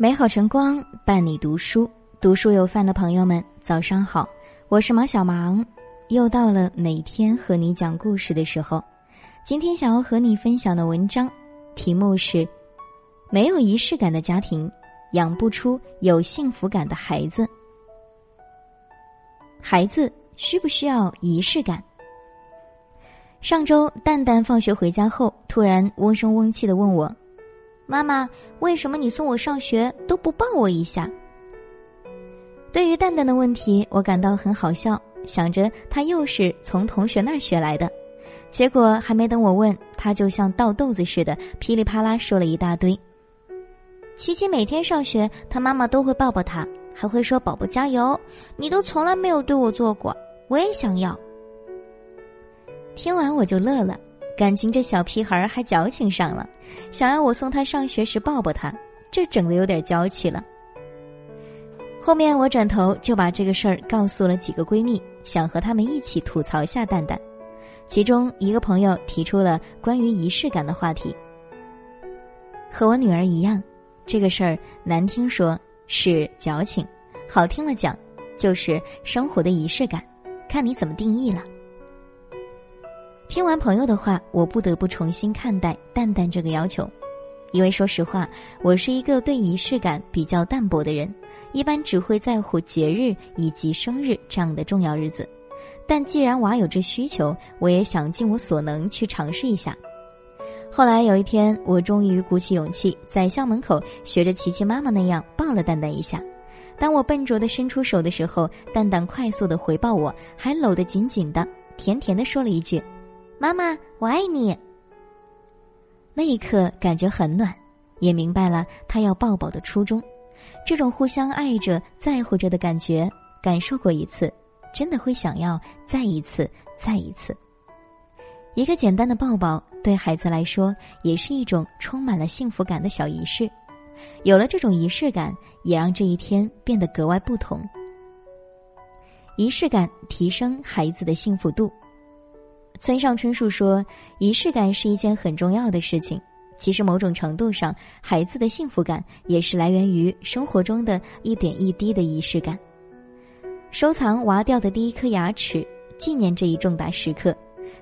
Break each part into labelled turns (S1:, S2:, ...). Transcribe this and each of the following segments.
S1: 美好晨光伴你读书，读书有饭的朋友们，早上好，我是毛小芒，又到了每天和你讲故事的时候。今天想要和你分享的文章，题目是：没有仪式感的家庭，养不出有幸福感的孩子。孩子需不需要仪式感？上周蛋蛋放学回家后，突然嗡声嗡气的问我。妈妈，为什么你送我上学都不抱我一下？对于蛋蛋的问题，我感到很好笑，想着他又是从同学那儿学来的。结果还没等我问，他就像倒豆子似的，噼里啪啦说了一大堆。琪琪每天上学，他妈妈都会抱抱他，还会说“宝宝加油”。你都从来没有对我做过，我也想要。听完我就乐了。感情这小屁孩还矫情上了，想要我送他上学时抱抱他，这整的有点娇气了。后面我转头就把这个事儿告诉了几个闺蜜，想和他们一起吐槽下蛋蛋。其中一个朋友提出了关于仪式感的话题。和我女儿一样，这个事儿难听说是矫情，好听了讲就是生活的仪式感，看你怎么定义了。听完朋友的话，我不得不重新看待蛋蛋这个要求，因为说实话，我是一个对仪式感比较淡薄的人，一般只会在乎节日以及生日这样的重要日子。但既然娃有这需求，我也想尽我所能去尝试一下。后来有一天，我终于鼓起勇气，在校门口学着琪琪妈妈那样抱了蛋蛋一下。当我笨拙的伸出手的时候，蛋蛋快速的回报我，还搂得紧紧的，甜甜的说了一句。妈妈，我爱你。那一刻感觉很暖，也明白了他要抱抱的初衷。这种互相爱着、在乎着的感觉，感受过一次，真的会想要再一次、再一次。一个简单的抱抱，对孩子来说也是一种充满了幸福感的小仪式。有了这种仪式感，也让这一天变得格外不同。仪式感提升孩子的幸福度。村上春树说：“仪式感是一件很重要的事情。其实，某种程度上，孩子的幸福感也是来源于生活中的一点一滴的仪式感。收藏娃掉的第一颗牙齿，纪念这一重大时刻，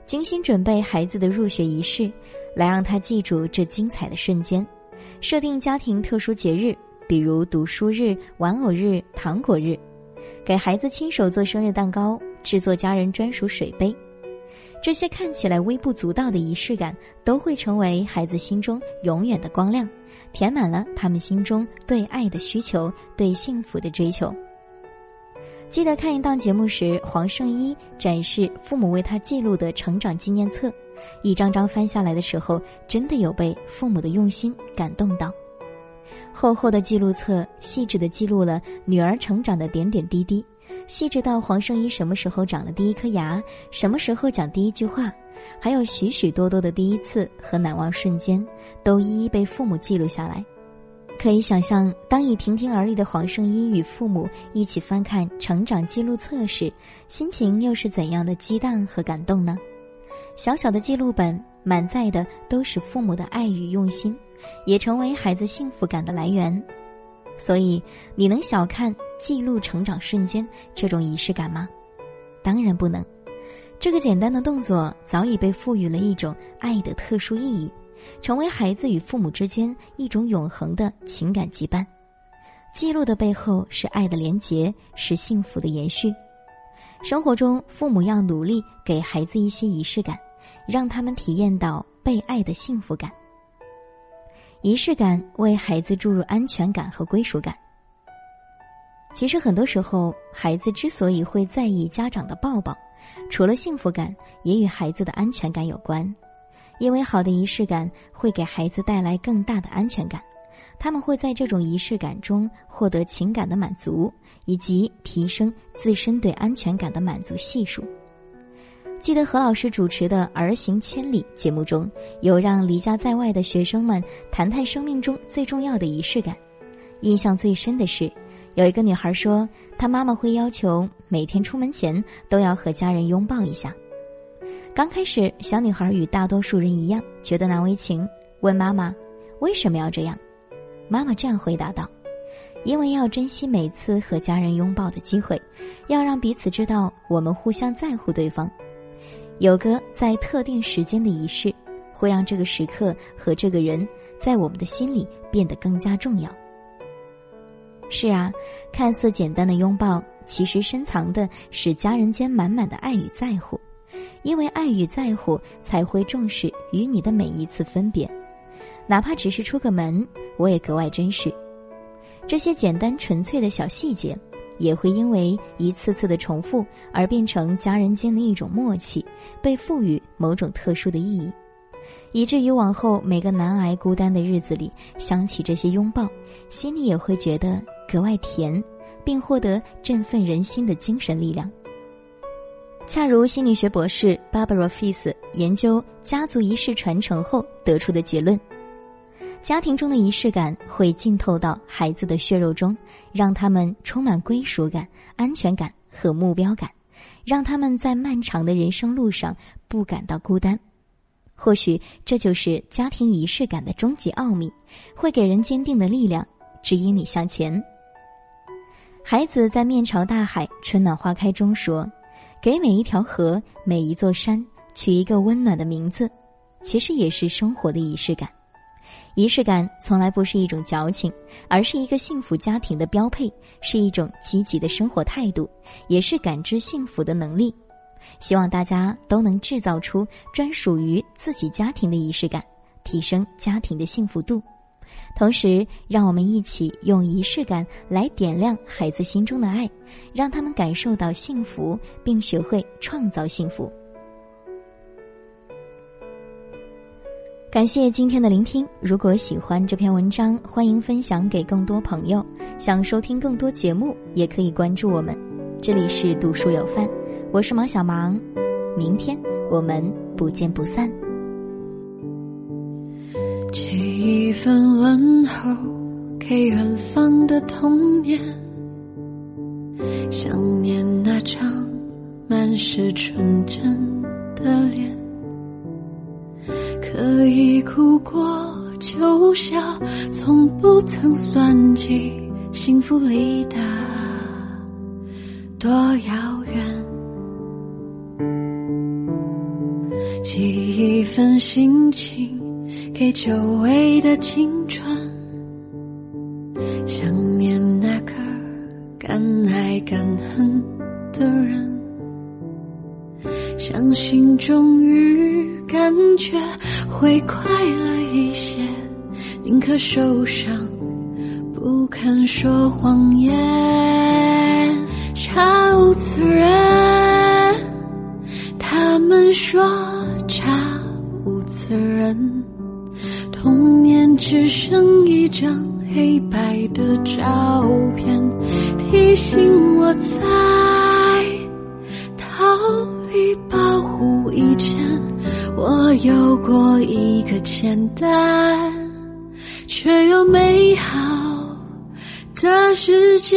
S1: 精心准备孩子的入学仪式，来让他记住这精彩的瞬间。设定家庭特殊节日，比如读书日、玩偶日、糖果日，给孩子亲手做生日蛋糕，制作家人专属水杯。”这些看起来微不足道的仪式感，都会成为孩子心中永远的光亮，填满了他们心中对爱的需求、对幸福的追求。记得看一档节目时，黄圣依展示父母为他记录的成长纪念册，一张张翻下来的时候，真的有被父母的用心感动到。厚厚的记录册，细致的记录了女儿成长的点点滴滴。细致到黄圣依什么时候长了第一颗牙，什么时候讲第一句话，还有许许多多的第一次和难忘瞬间，都一一被父母记录下来。可以想象，当已亭亭而立的黄圣依与父母一起翻看成长记录册时，心情又是怎样的激荡和感动呢？小小的记录本满载的都是父母的爱与用心，也成为孩子幸福感的来源。所以，你能小看记录成长瞬间这种仪式感吗？当然不能。这个简单的动作早已被赋予了一种爱的特殊意义，成为孩子与父母之间一种永恒的情感羁绊。记录的背后是爱的连结，是幸福的延续。生活中，父母要努力给孩子一些仪式感，让他们体验到被爱的幸福感。仪式感为孩子注入安全感和归属感。其实很多时候，孩子之所以会在意家长的抱抱，除了幸福感，也与孩子的安全感有关。因为好的仪式感会给孩子带来更大的安全感，他们会在这种仪式感中获得情感的满足，以及提升自身对安全感的满足系数。记得何老师主持的《儿行千里》节目中，有让离家在外的学生们谈谈生命中最重要的仪式感。印象最深的是，有一个女孩说，她妈妈会要求每天出门前都要和家人拥抱一下。刚开始，小女孩与大多数人一样，觉得难为情，问妈妈为什么要这样。妈妈这样回答道：“因为要珍惜每次和家人拥抱的机会，要让彼此知道我们互相在乎对方。有个在特定时间的仪式，会让这个时刻和这个人在我们的心里变得更加重要。是啊，看似简单的拥抱，其实深藏的是家人间满满的爱与在乎。因为爱与在乎，才会重视与你的每一次分别，哪怕只是出个门，我也格外珍视。这些简单纯粹的小细节，也会因为一次次的重复而变成家人间的一种默契，被赋予某种特殊的意义，以至于往后每个难挨孤单的日子里，想起这些拥抱，心里也会觉得格外甜，并获得振奋人心的精神力量。恰如心理学博士 Barbara Fies 研究家族仪式传承后得出的结论：家庭中的仪式感会浸透到孩子的血肉中，让他们充满归属感、安全感和目标感，让他们在漫长的人生路上不感到孤单。或许这就是家庭仪式感的终极奥秘，会给人坚定的力量，指引你向前。孩子在面朝大海，春暖花开中说。给每一条河、每一座山取一个温暖的名字，其实也是生活的仪式感。仪式感从来不是一种矫情，而是一个幸福家庭的标配，是一种积极的生活态度，也是感知幸福的能力。希望大家都能制造出专属于自己家庭的仪式感，提升家庭的幸福度。同时，让我们一起用仪式感来点亮孩子心中的爱，让他们感受到幸福，并学会创造幸福。感谢今天的聆听。如果喜欢这篇文章，欢迎分享给更多朋友。想收听更多节目，也可以关注我们。这里是读书有范，我是毛小芒。明天我们不见不散。
S2: 寄一份问候给远方的童年，想念那张满是纯真的脸，可以哭过就笑，从不曾算计幸福里的多遥寄一份心情。给久违的青春，想念那个敢爱敢恨的人，相信终于感觉会快乐一些，宁可受伤，不肯说谎言。查无此人，他们说查无此人。童年只剩一张黑白的照片，提醒我在逃离保护以前，我有过一个简单却又美好的世界。